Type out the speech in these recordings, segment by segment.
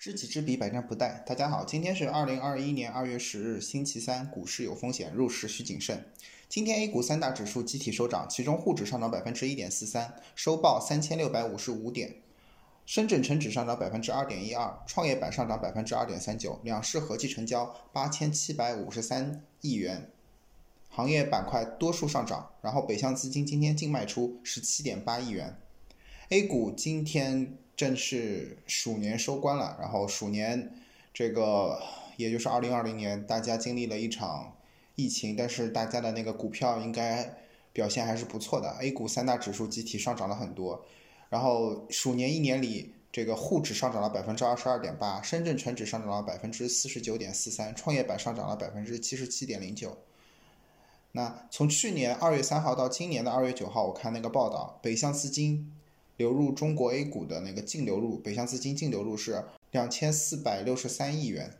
知己知彼，百战不殆。大家好，今天是二零二一年二月十日，星期三，股市有风险，入市需谨慎。今天 A 股三大指数集体收涨，其中沪指上涨百分之一点四三，收报三千六百五十五点；深圳成指上涨百分之二点一二，创业板上涨百分之二点三九，两市合计成交八千七百五十三亿元。行业板块多数上涨，然后北向资金今天净卖出十七点八亿元。A 股今天。正是鼠年收官了，然后鼠年这个也就是二零二零年，大家经历了一场疫情，但是大家的那个股票应该表现还是不错的。A 股三大指数集体上涨了很多，然后鼠年一年里，这个沪指上涨了百分之二十二点八，深圳成指上涨了百分之四十九点四三，创业板上涨了百分之七十七点零九。那从去年二月三号到今年的二月九号，我看那个报道，北向资金。流入中国 A 股的那个净流入，北向资金净流入是两千四百六十三亿元。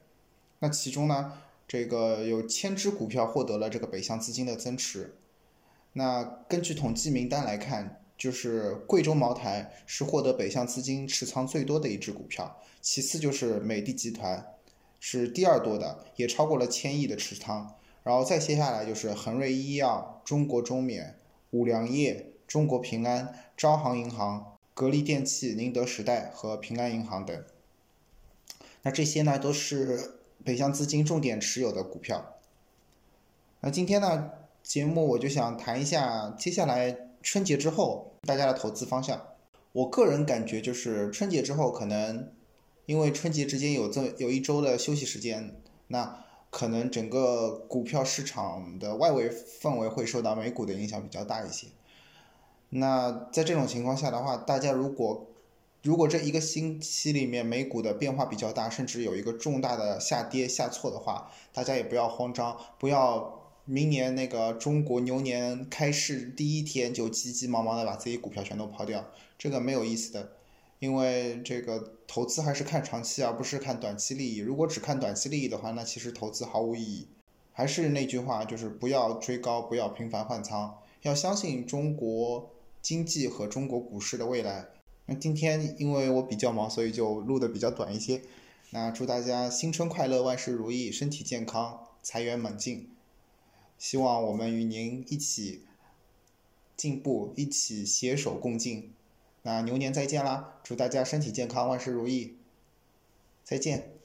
那其中呢，这个有千只股票获得了这个北向资金的增持。那根据统计名单来看，就是贵州茅台是获得北向资金持仓最多的一只股票，其次就是美的集团是第二多的，也超过了千亿的持仓。然后再接下来就是恒瑞医药、中国中免、五粮液。中国平安、招行银行、格力电器、宁德时代和平安银行等，那这些呢都是北向资金重点持有的股票。那今天呢节目我就想谈一下接下来春节之后大家的投资方向。我个人感觉就是春节之后可能因为春节之间有这有一周的休息时间，那可能整个股票市场的外围氛围会受到美股的影响比较大一些。那在这种情况下的话，大家如果如果这一个星期里面美股的变化比较大，甚至有一个重大的下跌下挫的话，大家也不要慌张，不要明年那个中国牛年开市第一天就急急忙忙的把自己股票全都抛掉，这个没有意思的，因为这个投资还是看长期，而不是看短期利益。如果只看短期利益的话，那其实投资毫无意义。还是那句话，就是不要追高，不要频繁换仓，要相信中国。经济和中国股市的未来。那今天因为我比较忙，所以就录的比较短一些。那祝大家新春快乐，万事如意，身体健康，财源猛进。希望我们与您一起进步，一起携手共进。那牛年再见啦！祝大家身体健康，万事如意。再见。